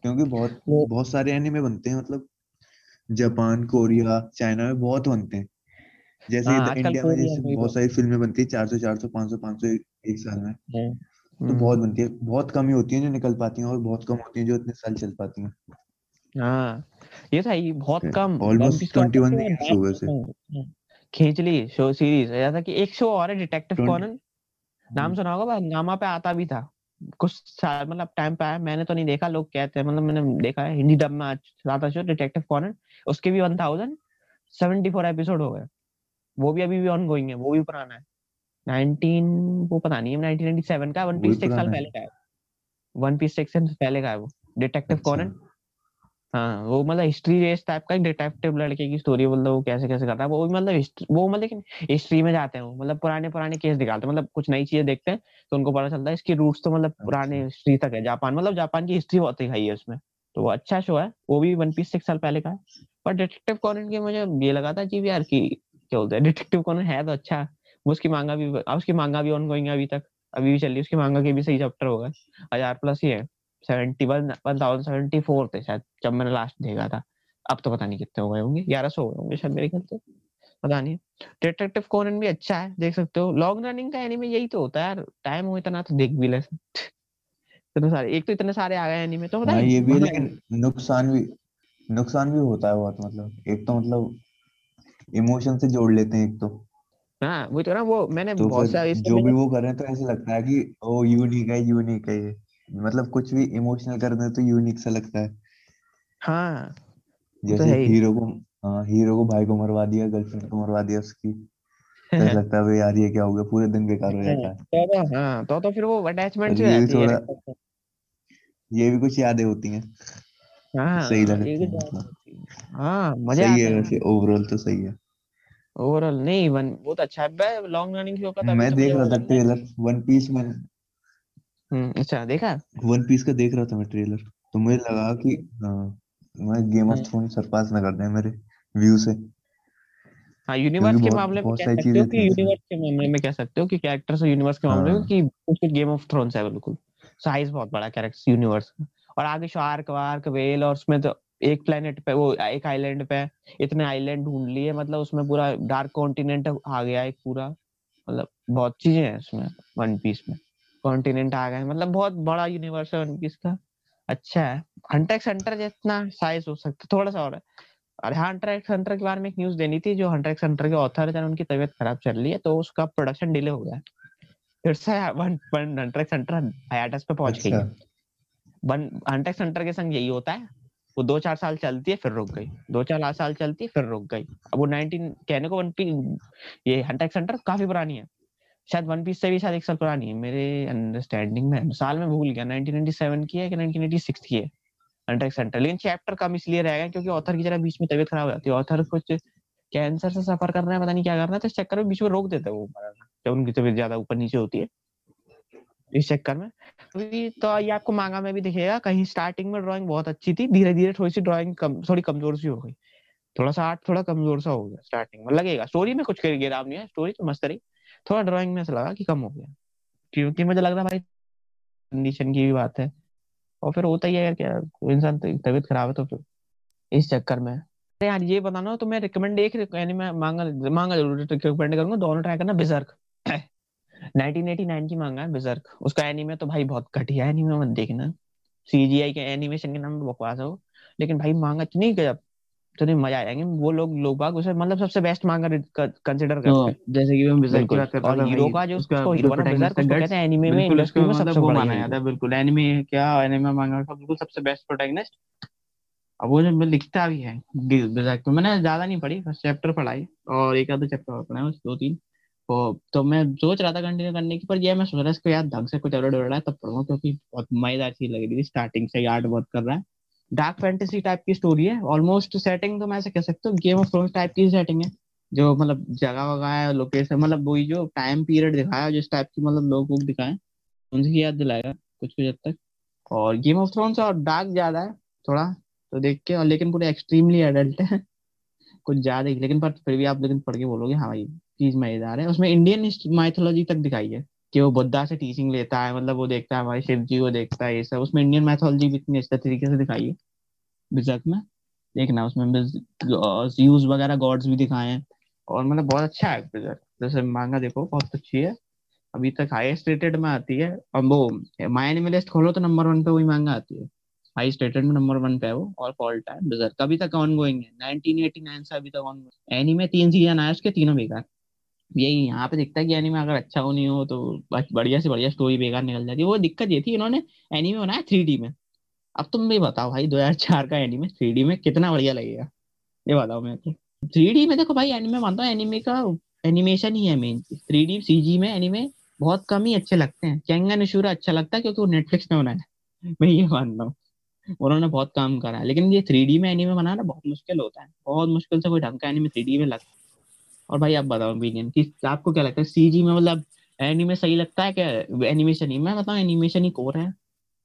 क्योंकि बहुत बहुत सारे एनिमे बनते हैं मतलब जापान कोरिया चाइना में बहुत बनते हैं। जैसे हाँ, इंडिया में जैसे बहुत सारी फ़िल्में बनती है चार सौ चार सौ पाँच सौ पाँच सौ एक साल में। तो हम्म, बहुत बनती है बहुत कम ही होती है जो निकल पाती हैं और बहुत कम होती है जो इतने साल चल पाती हैं। हाँ ये था ये बहुत कम Almost One Piece का होता 21 कि years हो गए उसे। हाँ, खींच ली शो सीरीज़ ऐसा था कि एक शो और है डिटेक्टिव 20 कॉनन नाम सुना होगा नामा पे आता भी था। कुछ साल मतलब टाइम पे आया मैंने तो नहीं देखा लोग कहते हैं मतलब मैंने देखा है हिंदी डब में आता शो डिटेक्टिव कॉनन उसके भी one thousand seventy four episode हो गए। वो भी अभी भी ऑन गोइंग है वो भी पुराना है। 19 वो पता नहीं है 1997 का वन पीस साल पहले का है। वन पीस से पहले का है वो डिटेक्टिव अच्छा। कॉनन हाँ वो मतलब हिस्ट्री बेस्ड टाइप का डिटेक्टिव लड़के की स्टोरी मतलब वो कैसे कैसे करता है। वो भी मतलब वो मतलब लेकिन हिस्ट्री में जाते हैं वो मतलब पुराने पुराने केस दिखाते हैं। मतलब कुछ नई चीज़ें देखते हैं तो उनको पता चलता है इसकी रूट्स तो मतलब पुराने अच्छा। हिस्ट्री तक है। जापान मतलब जापान की हिस्ट्री बहुत दिखाई है उसमें। तो वो अच्छा शो है वो भी वन पीस सिक्स साल पहले का है। पर डिटेक्टिव कॉनन के मुझे ये लगा था अजीब यार की क्या बोलते हैं डिटेक्टिव कॉनन है तो अच्छा। वो उसकी मांगा भी अब उसकी मांगा भी ऑन गोइंग है अभी तक। अभी भी चल रही है उसकी मांगा के भी सही चैप्टर हो गए। हज़ार प्लस ही है। Seventy one one thousand seventy four थे शायद जब मैंने लास्ट देखा था। अब तो पता नहीं कितने हो गए होंगे। ग्यारह सौ हो गए होंगे शायद मेरे ख्याल से। पता नहीं। डिटेक्टिव कोनन भी अच्छा है देख सकते हो। लॉन्ग रनिंग का एनीमे यही तो होता है यार। टाइम हो इतना तो देख भी ले इतने सारे एक तो इतने सारे आ गए एनीमे तो पता हाँ है ये भी लेकिन नुकसान भी नुकसान भी होता है बहुत मतलब। एक तो मतलब इमोशन से जोड़ लेते हैं एक तो। हाँ वो तो ना वो मैंने तो बहुत सारे जो भी वो कर रहे हैं तो ऐसा लगता है कि ओ यूनिक है यूनिक है ये। मतलब कुछ भी इमोशनल कर हैं तो यूनिक सा लगता है। हाँ तो जैसे है हीरो को हाँ हीरो को भाई को मरवा दिया गर्लफ्रेंड को मरवा दिया उसकी। तो ऐसा लगता है "अबे यार ये क्या हो गया? पूरे दिन बेकार हो (laughs) जाता है। तो तो हाँ तो तो फिर वो अटैचमेंट भी है। थोड़ा ये भी कुछ यादें होती हैं। हाँ सही लगती है मतलब। हाँ। मज़े सही है वैसे ओवरऑल तो सही है। ओवरऑल नहीं वन बहुत अच्छा है। लॉन्ग रनिंग शो का तो मैं तो देख रहा था ट्रेलर वन पीस में। अच्छा देखा? वन पीस का देख रहा था मैं ट्रेलर तो मुझे लगा कि हाँ मैं गेम ऑफ़ थ्रोन सरपास ना कर दें मेरे व्यू से। हाँ यूनिवर्स के मामले में कह सकते हो कि यूनिवर्स के मामले में कह सकते हो कि कैरेक्टर्स और यूनिवर्स के मामले में कि कुछ गेम ऑफ़ थ्रोन्स है बिल्कुल। साइज़ बहुत बड़ा कैरेक्टर यूनिवर्स का। और आगे शार्क वार्क वेल और उसमें तो एक प्लेनेट पे वो एक आइलैंड पे इतने आइलैंड ढूंढ लिए मतलब उसमें पूरा डार्क कॉन्टिनेंट आ गया एक पूरा। मतलब बहुत चीज़ें हैं उसमें वन पीस में। कॉन्टिनेंट आ गए मतलब बहुत बड़ा यूनिवर्स है वन पीस का। अच्छा है। हंटर एक्स हंटर जितना साइज़ हो सकता थोड़ा सा और है। अरे हाँ हंटर एक्स हंटर के बारे में एक न्यूज़ देनी थी जो हंटर एक्स हंटर के ऑथर है उनकी तबीयत खराब चल रही है तो उसका प्रोडक्शन डिले हो गया फिर से one one hunter x hunter hiatus पे पहुँच गई। वन हंटर एक्स हंटर के संग यही होता है। वो दो चार साल चलती है फिर रुक गई। दो चार साल चलती है फिर रुक गई। अब वो 19 कहने को वन पी ये हंटर एक्स हंटर काफ़ी पुरानी है। शायद वन पीस से भी शायद एक साल पुरानी है, मेरे अंडरस्टैंडिंग में साल में भूल गया 1997 की है कि 1986 की है? एक्स हंटर लेकिन चैप्टर कम इसलिए रह गए क्योंकि ऑथर की जरा बीच में तबीयत खराब हो जाती है। ऑथर कुछ कैंसर से सफ़र कर रहे हैं, पता नहीं क्या कर रहे हैं तो इस चक्कर में बीच में रोक देते हैं वो जब उनकी तबीयत ज़्यादा ऊपर नीचे होती है। इस चक्कर में। तो ये आपको मांगा में भी दिखेगा, कहीं स्टार्टिंग में ड्राइंग बहुत अच्छी थी धीरे धीरे थोड़ी सी ड्राइंग कम, थोड़ी कमज़ोर सी हो गई। थोड़ा सा आर्ट थोड़ा कमज़ोर सा हो गया स्टार्टिंग में। लगेगा स्टोरी में कुछ गिराव नहीं है स्टोरी तो मस्त रही। थोड़ा ड्राइंग में ऐसा लगा कि कम हो गया। क्योंकि मुझे लग रहा भाई कंडीशन की भी बात है। और फिर होता ही है क्या इंसान तो तबीयत खराब है तो फिर इस चक्कर में। अरे यार, ये बताना तो मैं रिकमेंड एक एनिमे मांगा मांगा ज़रूर रिकमेंड करूँगा? दोनों ट्राई करना बिजर्क 1989 (clears throat) की मांगा है बिजर्क उसका एनीमे तो भाई बहुत घटिया एनीमे मत देखना। सीजीआई के एनिमेशन के नाम बकवास हो लेकिन भाई मांगा इतनी गजब। इतनी मज़ा आ आएँगे। वो लोग लोग बाग उसे मतलब सबसे बेस्ट मांगा कंसिडर करते हैं। जैसे कि मैं बिजर्क की बात करता था हीरो का जो उसको हीरो बना बिजर्क उसको कहते हैं एनीमे में इंडस्ट्री में मतलब सबसे बड़ा माना जाता है बिल्कुल। एनिमे क्या एनिमे मांगा का बिल्कुल सबसे बेस्ट प्रोटैगनिस्ट अब वो जो मैं लिखता भी है बिजर्क में मैंने ज़्यादा नहीं पढ़ी बस चैप्टर पढ़ाई और एक आधा चैप्टर और पढ़ा दो तीन। तो तो मैं सोच रहा था कंटिन्यू करने की पर ये मैं सोच रहा इसको यार ढंग से कुछ और रहा है तब पढ़ूँगा क्योंकि बहुत मज़ेदार चीज़ लग रही थी स्टार्टिंग से आर्ट बहुत कर रहा है। डार्क फैंटेसी टाइप की स्टोरी है। ऑलमोस्ट सेटिंग तो मैं ऐसे कह सकता हूँ गेम ऑफ़ थ्रोन्स टाइप की सेटिंग है। जो मतलब जगह वगह है लोकेशन मतलब वही जो टाइम पीरियड दिखाया, जिस टाइप की मतलब लोग वोग दिखाए उनकी याद दिलाएगा कुछ कुछ हद तक। और गेम ऑफ़ थ्रोन्स और डार्क ज़्यादा है, थोड़ा तो देख के, और लेकिन पूरे एक्सट्रीमली एडल्ट है। कुछ ज़्यादा ही, लेकिन पर फिर भी आप लेकिन पढ़ के बोलोगे हाँ भाई, चीज़ मज़ेदार है। उसमें इंडियन माइथोलॉजी तक दिखाई है। कि वो बुद्धा से टीचिंग लेता है मतलब वो देखता है भाई शिव जी को देखता है, ये सब। उसमें इंडियन मैथोलॉजी भी इतनी अच्छे तरीके से दिखाई है। बिजक में? देखना उसमें यूज़ वगैरह गॉड्स भी दिखाए हैं। और मतलब बहुत अच्छा है बिजक जैसे मांगा देखो, बहुत अच्छी है। अभी तक हाईएस्ट रेटेड में आती है। और वो माई एनिमलिस्ट खोलो तो नंबर वन पे वही मांगा आती है। हाईएस्ट रेटेड में नंबर वन पे है वो, और ऑल टाइम बिजक अभी तक ऑन गोइंग है 1989 से अभी तक ऑन एनीमे तीन सीज़न आए, उसके तीनों बेकार। यही यहाँ पे दिखता है कि एनीमे अगर अच्छा हो नहीं हो तो बढ़िया से बढ़िया स्टोरी बेकार निकल जाती है। वो दिक्कत ये थी इन्होंने एनीमे बनाया थ्री में। अब तुम भी बताओ भाई 2004 का एनीमे थ्री में कितना बढ़िया लगेगा? ये बताओ मैं तो थ्री में देखो भाई एनीमे मानता हूँ एनीमे का एनिमेशन ही है मेन थ्री डी सीजी में एनीमे बहुत कम ही अच्छे लगते हैं। कैंगा निशूरा अच्छा लगता है क्योंकि वो नेटफ्लिक्स में बनाया (laughs) मैं ये मानता हूँ। उन्होंने बहुत काम करा है, लेकिन ये थ्री डी में एनीमे बनाना बहुत मुश्किल होता है। बहुत मुश्किल से कोई ढंग का एनीमे थ्री डी में लगता है और भाई आप बताओ ओपिनियन कि आपको क्या लगता है सीजी में मतलब एनीमे सही लगता है क्या? एनिमेशन ही मैं बताऊँ एनिमेशन ही कोर है।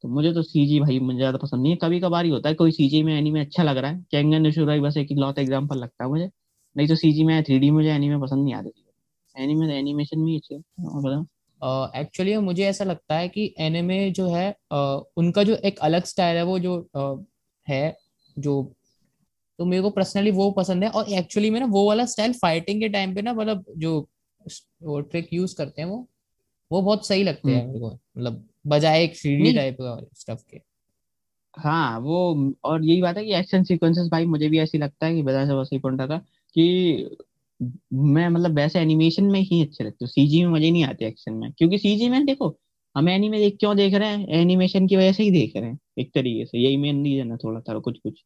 तो मुझे तो सीजी भाई मुझे ज़्यादा पसंद नहीं है। कभी कभार ही होता है कोई सीजी में एनीमे अच्छा लग रहा है कैंगन निशुरा बस एक लौता एग्जांपल लगता है मुझे। नहीं तो सीजी में थ्री डी मुझे एनीमे पसंद नहीं आती। एनीमे एनिमेशन भी अच्छे और बताओ। एक्चुअली uh, मुझे ऐसा लगता है कि एनिमे जो है uh, उनका जो एक अलग स्टाइल है वो जो uh, है जो तो मेरे को पर्सनली वो पसंद है और एक्चुअली में ना वो वाला स्टाइल फाइटिंग के टाइम पे ना मतलब जो वो ट्रिक यूज़ करते हैं वो वो बहुत सही लगते हैं मेरे को मतलब बजाय एक थ्री टाइप का स्टफ़ के। हाँ वो और यही बात है कि एक्शन सीक्वेंसेस भाई मुझे भी ऐसी लगता है कि बजाय से वो सही पॉइंट था कि मैं मतलब वैसे एनिमेशन में ही अच्छे लगते हैं। सीजी में मज़े नहीं आते एक्शन में। क्योंकि सीजी में देखो हम एनिमे देख क्यों देख रहे हैं? एनिमेशन की वजह से ही देख रहे हैं एक तरीके से। यही मेन रीजन है थोड़ा थोड़ा कुछ कुछ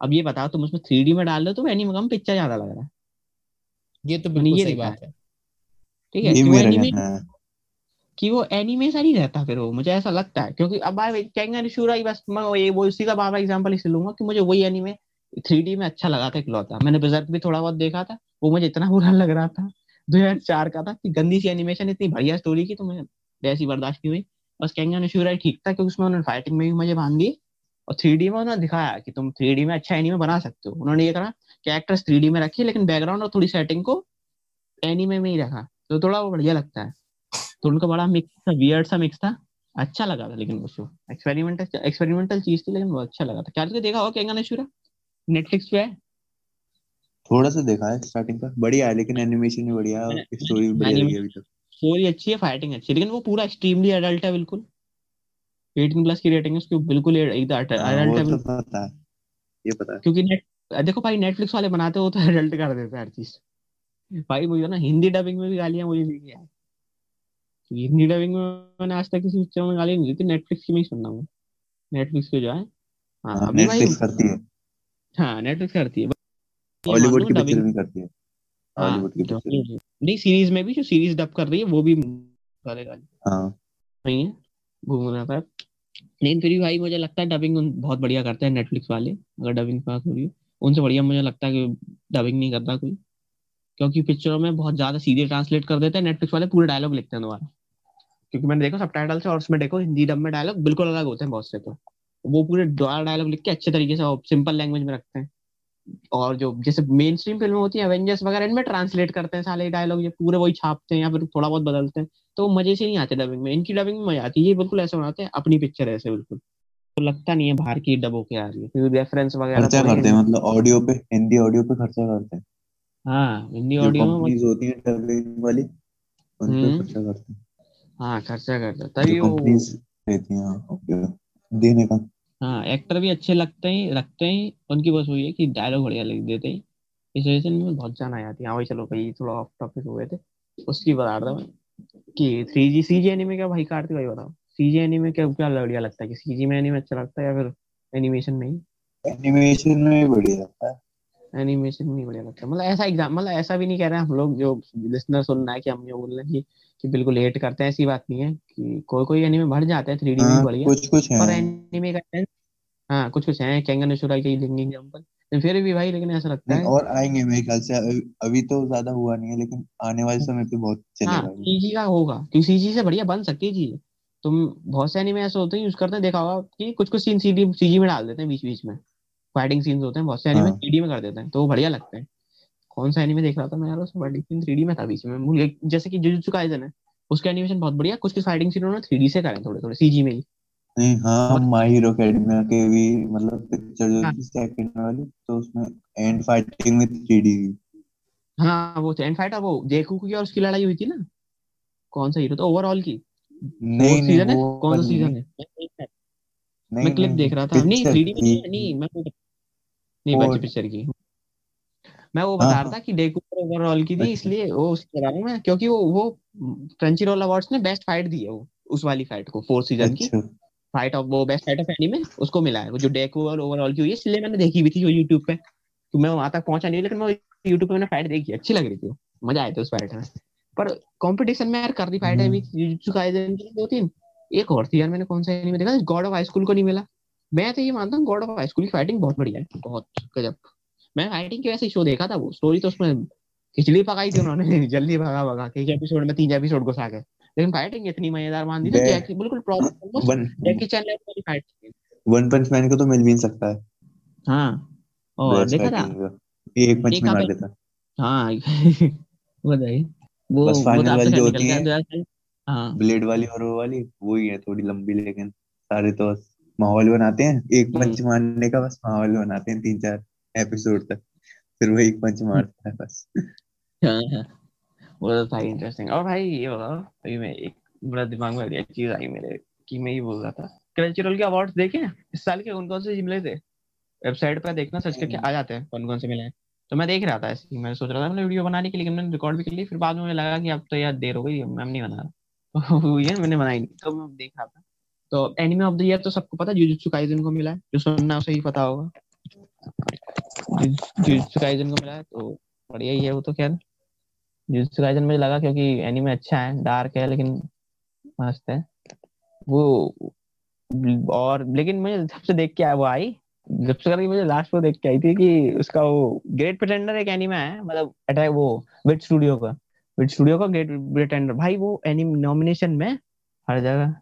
अब ये बताओ तुम उसमें थ्री में डाल दो तो एनिमे कम पिक्चर ज़्यादा लग रहा है। ये तो बिल्कुल सही बात है। ठीक है कि वो एनिमे कि वो एनिमेशन ही रहता फिर वो मुझे ऐसा लगता है। क्योंकि अब भाई कैंगन शूरा बस मैं ये वो उसी का बार एग्जांपल इसलिए लूँगा कि मुझे वही एनिमे थ्री डी में अच्छा लगा था इकलौता। मैंने बिजर्क भी थोड़ा बहुत देखा था वो मुझे इतना बुरा लग रहा था दो हज़ार चार का था कि गंदी सी एनिमेशन इतनी बढ़िया स्टोरी की तो मुझे वैसी बर्दाश्त नहीं हुई। बस कैंगन शूरा ठीक था क्योंकि उसमें उन्होंने फाइटिंग में भी मुझे बाँध दिए और थ्री में उन्होंने दिखाया कि तुम थ्री में अच्छा एनिमे बना सकते हो। उन्होंने ये करा कैरेक्टर्स थ्री में रखे लेकिन बैकग्राउंड और थोड़ी सेटिंग को एनिमे में ही रखा। तो थोड़ा वो बढ़िया लगता है। तो उनका बड़ा मिक्स था वियर्ड सा मिक्स था। अच्छा लगा था लेकिन वो शो एक्सपेरिमेंटल एक्सपेरिमेंटल चीज़ थी लेकिन वो अच्छा लगा था। क्या तुझे देखा हो कैंगन शूरा नेटफ्लिक्स पे है? थोड़ा सा देखा है स्टार्टिंग का बढ़िया है लेकिन एनिमेशन भी बढ़िया है स्टोरी भी बढ़िया लगी अभी तक। स्टोरी अच्छी है फाइटिंग अच्छी है लेकिन वो पूरा एक्सट्रीमली एडल्ट है बिल्कुल। 18 प्लस की रेटिंग है उसकी बिल्कुल एडल्ट है तो पता है ये पता है। क्योंकि नेट देखो भाई नेटफ्लिक्स वाले बनाते हो तो एडल्ट कर देते हैं हर चीज़। भाई मुझे ना हिंदी डबिंग में भी गालियाँ मुझे दी है। हिंदी डबिंग में मैंने आज तक किसी पिक्चर में गाली नहीं दी थी नेटफ्लिक्स की मैं सुनना हूँ। नेटफ्लिक्स पे जो है। हाँ नेटफ्लिक्स करती है। हाँ नेटफ्लिक्स करती है। हॉलीवुड की पिक्चर भी करती है। हॉलीवुड की पिक्चर नहीं सीरीज़ में भी जो सीरीज़ डब कर रही है वो भी वाले गाली हाँ। नहीं है? घूम रहा था लेकिन फिर भी भाई मुझे लगता है डबिंग बहुत बढ़िया करते हैं नेटफ्लिक्स वाले, अगर डबिंग बात हो रही है। उनसे बढ़िया मुझे लगता है कि डबिंग नहीं करता कोई। क्योंकि पिक्चरों में बहुत ज़्यादा सीधे ट्रांसलेट कर देते हैं नेटफ्लिक्स वाले पूरे डायलॉग लिखते हैं दोबारा। क्योंकि मैंने देखो सबसे और उसमें देखो हिंदी डब में डायलॉग बिल्कुल अलग होते हैं बहुत से तो। वो पूरे दोबारा डायलॉग लिख के अच्छे तरीके से सिंपल लैंग्वेज में रखते हैं। और जो जैसे मेन स्ट्रीम फ़िल्में होती है एवेंजर्स वगैरह, इनमें ट्रांसलेट करते हैं सारे डायलॉग ये पूरे वही छापते हैं या फिर थोड़ा बहुत बदलते हैं। तो मज़े से नहीं आते डबिंग में। इनकी डबिंग में मज़ा आती है। ये बिल्कुल ऐसे बनाते हैं अपनी पिक्चर ऐसे बिल्कुल। तो लगता नहीं है बाहर की डब होके आ रही है। क्योंकि रेफरेंस वगैरह खर्चा थोड़े करते हैं। मतलब ऑडियो पे हिंदी ऑडियो पे खर्चा करते हैं। हाँ हिंदी ऑडियो में कंपनीज़ होती है डबिंग वाली उन पे हम्म। खर्चा करते हैं। हाँ खर्चा करता है। तभी वो कंपनीज़ रहती हैं देने का। हाँ एक्टर भी अच्छे लगते हैं रखते हैं। उनकी बस वही है कि डायलॉग बढ़िया लिख देते हैं। इस वजह से बहुत जान आ जाती है। हाँ भाई चलो भाई थोड़ा ऑफ़ टॉपिक हो गए थे। उसकी बता रहा मैं। कि थ्री जी सी जी एनीमे क्या भाई कार्तिक भाई बताओ। सी जी एनीमे क्या क्या बढ़िया लगता है? कि सी जी में एनीमे अच्छा लगता है या फिर एनिमेशन में ही? एनिमेशन में बढ़िया लगता है। एनिमेशन नहीं बढ़िया लगता मतलब ऐसा एग्ज़ाम मतलब ऐसा भी नहीं कह रहे हैं हम लोग जो लिसनर सुन रहा है कि हम ये बोल रहे हैं कि, कि बिल्कुल हेट करते हैं ऐसी बात नहीं है कि कोई कोई एनिमे बढ़ जाते हैं थ्री डी में हाँ बढ़िया। कुछ कुछ पर है। एनीमे का हाँ। कुछ कुछ है। कैंगन अशुरा के लेंगे एग्जांपल फिर भी भाई लेकिन ऐसा लगता है। और आएँगे मेरे ख्याल से अभी, तो ज़्यादा हुआ नहीं है लेकिन आने वाले समय पे बहुत हाँ चलेगा ये। सीजी का होगा। क्योंकि सीजी से बढ़िया बन सकती है चीज़। तुम बहुत से एनीमे ऐसे होते हैं यूज़ करते हैं देखा होगा कि कुछ कुछ सीन सीडी सीजी में डाल देते हैं बीच बीच में। फाइटिंग सीन्स होते हैं बहुत से एनीमे हाँ। थ्री में कर देते हैं तो वो बढ़िया लगते हैं। कौन सा एनीमे देख रहा था मैं यार उसमें फाइटिंग सीन थ्री में था बीच में। भूल गया जैसे कि जुजुत्सु काइसन है उसका एनिमेशन बहुत बढ़िया कुछ कुछ फाइटिंग सीन उन्होंने थ्री से करे थोड़े थोड़े सीजी में ही। नहीं हाँ बहुत माई हीरो अकेडमिया के भी मतलब पिक्चर जो हाँ। थी सेकंड वाली तो उसमें एंड फाइटिंग में थ्री डी हाँ वो एंड फाइट वो जेकू की और उसकी लड़ाई हुई थी ना? कौन सा हीरो तो ओवरऑल की? नहीं नहीं सीज़न है? वो कौन सा सीज़न है? रहा- नहीं मैं क्लिप देख रहा था। नहीं पिक्चर थ्री में नहीं थी नहीं मैं नहीं बच्चे पिक्चर की। मैं वो बता रहा हाँ था कि डेकू ओवरऑल की थी अच्छा। इसलिए वो उसकी रहा हूँ मैं क्योंकि वो वो क्रंची रोल अवार्ड्स ने बेस्ट फाइट दी है वो उस वाली फाइट को फोर्थ सीज़न की। अच्छा। फाइट ऑफ़ वो बेस्ट फाइट ऑफ़ एनीमे उसको मिला है। वो जो डेकू और ओवरऑल की हुई है इसलिए मैंने देखी भी थी वो यूट्यूब पे। तो मैं वहाँ तक पहुँचा नहीं लेकिन मैं यूट्यूब पे मैंने फाइट देखी अच्छी लग रही थी मज़ा आया था उस फाइट में। पर कंपटीशन में यार कर रही फाइट अभी। हम्म। जुजुत्सु काइसेन की दो तीन। एक और थी यार मैंने कौन सा एनीमे देखा गॉड ऑफ़ हाई स्कूल को नहीं मिला। मैं तो ये मानता हूँ गॉड ऑफ़ हाई स्कूल की फाइटिंग बहुत बढ़िया है। बहुत गजब। मैं फाइटिंग के वैसे शो देखा था वो। स्टोरी तो उसमें खिचड़ी पकाई थी उन्होंने। (laughs) जल्दी भगा भगा के एपिसोड में तीन एपिसोड घुसा के। लेकिन फाइटिंग इतनी मज़ेदार मान दी जैकी बिल्कुल प्रॉपर जैकी चैन लेवल वाली फाइट थी वन पंच मैन को तो मिल भी नहीं सकता है। हाँ और देखा था? फाइटिंग एक पंच में मार देता। हाँ (laughs) बताइए वो बस वो तो फाइनल वाली जो होती है। हाँ। ब्लेड वाली और वो वाली वही है थोड़ी लंबी लेकिन सारे तो माहौल बनाते हैं। एक हम्म। पंच मारने का बस माहौल बनाते हैं तीन चार एपिसोड तक। फिर वो एक पंच मारता है बस। हाँ हाँ। वो तो था इंटरेस्टिंग और भाई ये बताओ अभी मैं एक बड़ा दिमाग में एक चीज़ आई मेरे कि मैं ये बोल रहा था। कल्चरल के अवार्ड्स देखे? इस साल के कौन कौन से मिले थे? वेबसाइट पर देखना सर्च करके आ जाते हैं कौन कौन से मिले। हैं तो मैं देख रहा था ऐसे मैं सोच रहा था मैंने वीडियो बनाने के लिए मैंने रिकॉर्ड भी कर ली फिर बाद में लगा कि अब तो यार देर हो गई मैम नहीं बना रहा। (laughs) तो ये मैंने बनाई नहीं तो मैं देख रहा था। तो एनिमे ऑफ़ द ईयर तो सबको पता जुजुत्सु काइसेन को मिला है जो सुनना उसे ही पता होगा। जुजुत्सु काइसेन को मिला है तो बढ़िया ही है वो तो खैर। जुजुत्सु काइसेन मुझे लगा क्योंकि एनिमे अच्छा है डार्क है, लेकिन मस्त है। वो और लेकिन मुझे सबसे देख के वो आई सबसे करके मुझे लास्ट वो देख के आई थी कि उसका वो ग्रेट प्रिटेंडर एक एनिमे है मतलब अटैक वो विट स्टूडियो का। विट स्टूडियो का ग्रेट प्रिटेंडर भाई वो एनिमे नॉमिनेशन में हर जगह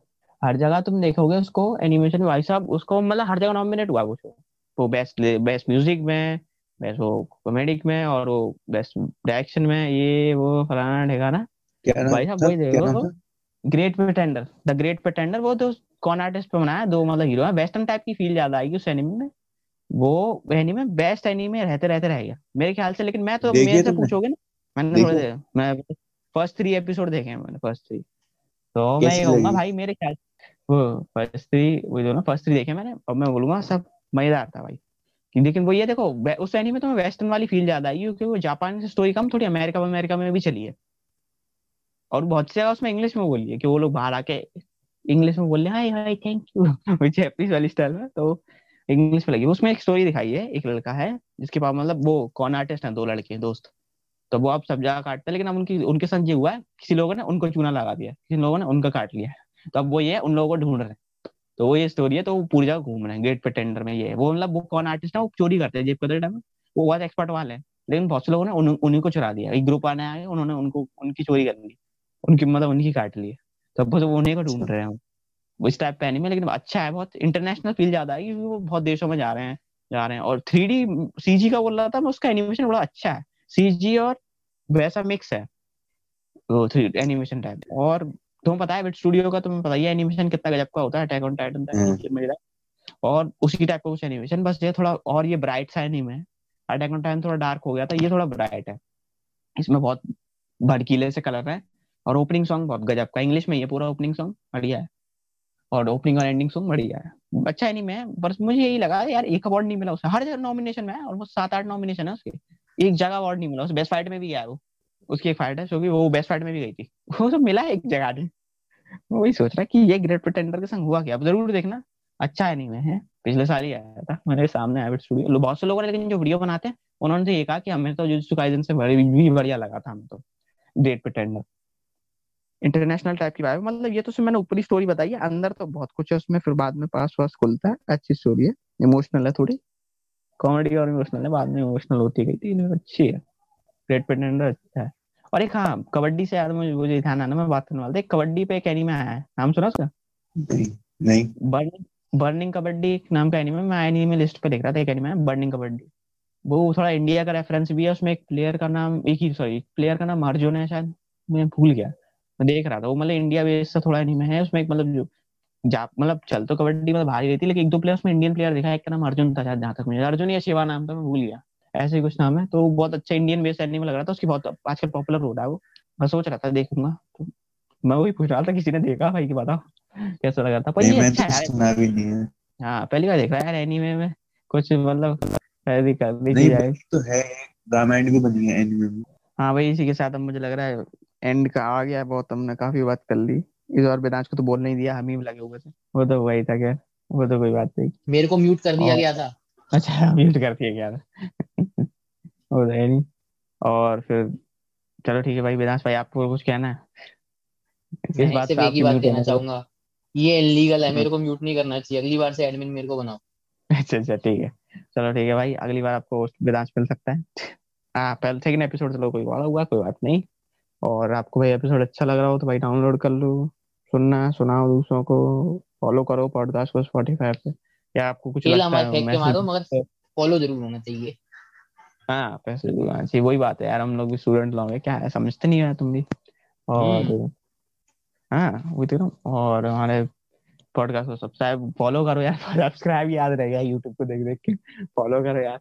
हर जगह तुम देखोगे उसको एनिमेशन भाई साहब, उसको मतलब हर जगह नॉमिनेट हुआ शो वो बेस्ट बेस्ट म्यूज़िक में बेस्ट वो कॉमेडिक में और वो बेस्ट डायरेक्शन में ये वो फलाना ठिकाना। भाई साहब वही देखो great pretender the great pretender वो तो कौन आर्टिस्ट पे बनाया? दो मतलब हीरो है। वेस्टर्न टाइप की फील ज़्यादा आएगी उस एनिमे में। वो एनिमे बेस्ट एनिमे रहते रहते रहेगा मेरे ख्याल से। लेकिन मैं तो मेरे से पूछोगे ना मैंने थोड़े मैं फ़र्स्ट थ्री एपिसोड देखे हैं मैंने फ़र्स्ट थ्री तो मैं ये कहूँगा भाई मेरे ख्याल वो फ़र्स्ट थ्री वो जो ना फ़र्स्ट थ्री देखे मैंने और मैं बोलूँगा सब मज़ेदार था भाई। लेकिन वो ये देखो उस एनिमे में वेस्टर्न वाली फील ज़्यादा आई क्योंकि वो जापान से स्टोरी कम, थोड़ी अमेरिका अमेरिका में भी चली है। और बहुत सी जगह उसमें इंग्लिश में बोली है कि वो लोग बाहर आके इंग्लिश में बोल hi hi thank you Japanese वाली स्टाइल में तो इंग्लिश में लगी। उसमें एक स्टोरी दिखाई है, एक लड़का है, जिसके पास मतलब वो कौन आर्टिस्ट है, दो लड़के हैं दोस्त। तो वो अब सब जगह काटते हैं, लेकिन अब उनकी, उनके साथ ये हुआ है, किसी लोगों ने उनको चूना लगा दिया, किसी लोगों ने उनका काट लिया। तो अब वो ये उन लोगों को ढूंढ रहे हैं। तो वो ये स्टोरी है तो वो पूरी जगह घूम रहे हैं गेट पे टेंडर में ये वो मतलब वो कौन आर्टिस्ट है वो चोरी करते हैं जेब कतरे टाइम में। वो बहुत एक्सपर्ट वाले हैं लेकिन बहुत से लोगों ने उन, उन्हीं को चुरा दिया। एक ग्रुप आने आए उन्होंने उनको उनकी चोरी कर ली। उनकी मतलब उनकी काट ली। तो अब वो उन्हीं को ढूंढ रहे हैं। वो इस टाइप का एनिमे लेकिन अच्छा है बहुत इंटरनेशनल फील ज़्यादा है क्योंकि वो बहुत देशों में जा रहे हैं जा रहे हैं। और थ्री डी सीजी का बोल रहा था मैं उसका एनिमेशन बड़ा अच्छा है। सीजी और वैसा मिक्स है। वो थ्री एनिमेशन टाइप और तुम्हें पता है बिट स्टूडियो का तुम्हें पता ही है एनिमेशन कितना गजब का होता है अटैक ऑन टाइटन मेरा। और उसी टाइप का कुछ एनिमेशन बस ये थोड़ा और ये ब्राइट सा एनिमे है। अटैक ऑन टाइम थोड़ा डार्क हो गया था ये थोड़ा ब्राइट है। इसमें बहुत भड़कीले से कलर है। और ओपनिंग सॉन्ग बहुत गजब का इंग्लिश में ये पूरा ओपनिंग सॉन्ग बढ़िया है। और ओपनिंग और एंडिंग सॉन्ग बढ़िया है। अच्छा एनिमे है बस मुझे यही लगा यार एक अवार्ड नहीं मिला उसे। हर जगह नॉमिनेशन में है ऑलमोस्ट सात आठ नॉमिनेशन है उसके। एक जगह अवार्ड नहीं मिला उसे बेस्ट फाइट में भी गया वो। उसकी एक फाइट है, जो कि वो बेस्ट फाइट में भी गई थी। (laughs) वो सब मिला एक जगह पे मैं वही सोच रहा कि ये ग्रेट प्रिटेंडर के संग हुआ क्या? अब ज़रूर देखना। अच्छा एनीमे है। पिछले साल ही आया था। मेरे सामने एविट स्टूडियो बहुत से लोगों ने, लेकिन जो वीडियो बनाते हैं, उन्होंने तो ये कहा कि हमें तो जुजुत्सु काइसेन से बड़ी भी बढ़िया लगा था हमें तो। ग्रेट प्रिटेंडर इंटरनेशनल टाइप की बात मतलब ये तो सिर्फ़ मैंने ऊपरी स्टोरी बताई है। अंदर तो बहुत कुछ है उसमें। फिर बाद में पास वास खुलता है। अच्छी स्टोरी है। इमोशनल है थोड़ी। कॉमेडी और इमोशनल है। बाद में इमोशनल होती गई थी। अच्छी है। ग्रेट प्रिटेंडर अच्छा है। और एक हाँ कबड्डी से यार मुझे मुझे ध्यान आना मैं बात करने वाला था। कबड्डी पे एक एनीमे आया है। नाम सुना उसका? नहीं नहीं। बर्निंग बर्निंग कबड्डी एक नाम का एनीमे मैं एनीमे लिस्ट पे देख रहा था एक एनीमे बर्निंग कबड्डी। वो थोड़ा इंडिया का रेफरेंस भी है उसमें एक प्लेयर का नाम एक ही सॉरी प्लेयर का नाम अर्जुन है शायद। मैं भूल गया। मैं देख रहा था वो मतलब इंडिया बेस से थोड़ा एनीमे है उसमें एक मतलब जो जा मतलब चल तो कबड्डी मतलब भारी रहती है लेकिन एक दो प्लेयर उसमें इंडियन प्लेयर दिखा एक का नाम अर्जुन था शायद जहाँ तक मुझे अर्जुन या शिवा नाम था मैं भूल गया। ऐसे ही कुछ नाम है तो बहुत अच्छा इंडियन बेस्ड एनिमे लग रहा था उसकी बहुत आजकल पॉपुलर हो रहा है वो। मैं सोच रहा था देखूँगा तो मैं वही पूछ रहा था किसी ने देखा भाई की बताओ कैसा लगा था? पर ये अच्छा तो है सुना भी नहीं है। हाँ पहली बार देख रहा है यार एनीमे में। कुछ मतलब ऐसी कर दी नहीं जाए। तो है रामायण भी बनी है एनिमे में। हाँ भाई इसी के साथ अब मुझे लग रहा है एंड का आ गया बहुत हमने काफ़ी बात कर ली। इस बार को तो बोल नहीं दिया हम ही लगे हुए थे। वो तो वही था क्या वो तो कोई बात नहीं। मेरे को म्यूट (laughs) कर दिया गया था। अच्छा म्यूट कर दिया गया था। वो है नहीं। और फिर चलो ठीक है भाई वेदांश भाई आपको कुछ कहना है? इस मैं बात सिर्फ़ पे एक ही आपकी बात म्यूट कहना चाहूँगा ये इलीगल है हम्म। मेरे को म्यूट नहीं करना चाहिए। अगली बार से एडमिन मेरे को बनाओ। अच्छा अच्छा ठीक है। चलो ठीक है भाई अगली बार आपको वेदांश मिल सकता है। हाँ पहले सेकंड एपिसोड चलो कोई वाला हुआ कोई बात नहीं। और आपको भाई एपिसोड अच्छा लग रहा हो तो भाई डाउनलोड कर लो। सुनना सुनाओ दूसरों को। फॉलो करो पॉडकास्ट को स्पॉटिफाई पे। या आपको कुछ लगता है फेंक के मैसेज मारो मगर फॉलो ज़रूर होना चाहिए। हाँ पैसे भी आना चाहिए वही बात है यार हम लोग भी स्टूडेंट लोग हैं क्या है समझते नहीं है तुम भी? और हम्म। हाँ वही तो हूँ। और हमारे पॉडकास्ट को सब्सक्राइब फॉलो करो यार (laughs) सब्सक्राइब याद रहेगा यूट्यूब को देख देख के फॉलो करो यार।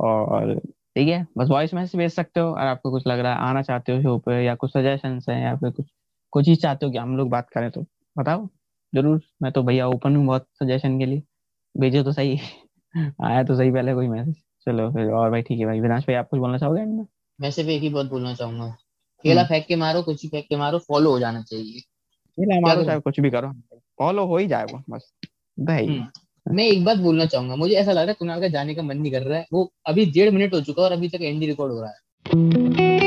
और ठीक है बस वॉइस मैसेज भेज सकते हो और आपको कुछ लग रहा है आना चाहते हो शो पे या कुछ सजेशन है या फिर कुछ कुछ चीज़ चाहते हो कि हम लोग बात करें तो बताओ। ज़रूर मैं तो भैया ओपन हूँ बहुत सजेशन के लिए। भेजो तो सही। (laughs) आया तो सही पहले कोई मैसेज चलो फिर और भाई ठीक है भाई विनाश भाई आप कुछ बोलना चाहोगे एंड में? मैं सिर्फ़ एक ही बात बोलना चाहूँगा केला हम्म। फेंक के मारो कुछ ही फेंक के मारो फॉलो हो जाना चाहिए नहीं मारो? चाहे कुछ भी करो फॉलो हो ही जाएगा बस भाई हम्म। मैं एक बात बोलना चाहूँगा मुझे ऐसा लग रहा है कुणाल का जाने का मन नहीं कर रहा है वो अभी डेढ़ मिनट हो चुका है और अभी तक एंडी रिकॉर्ड हो रहा है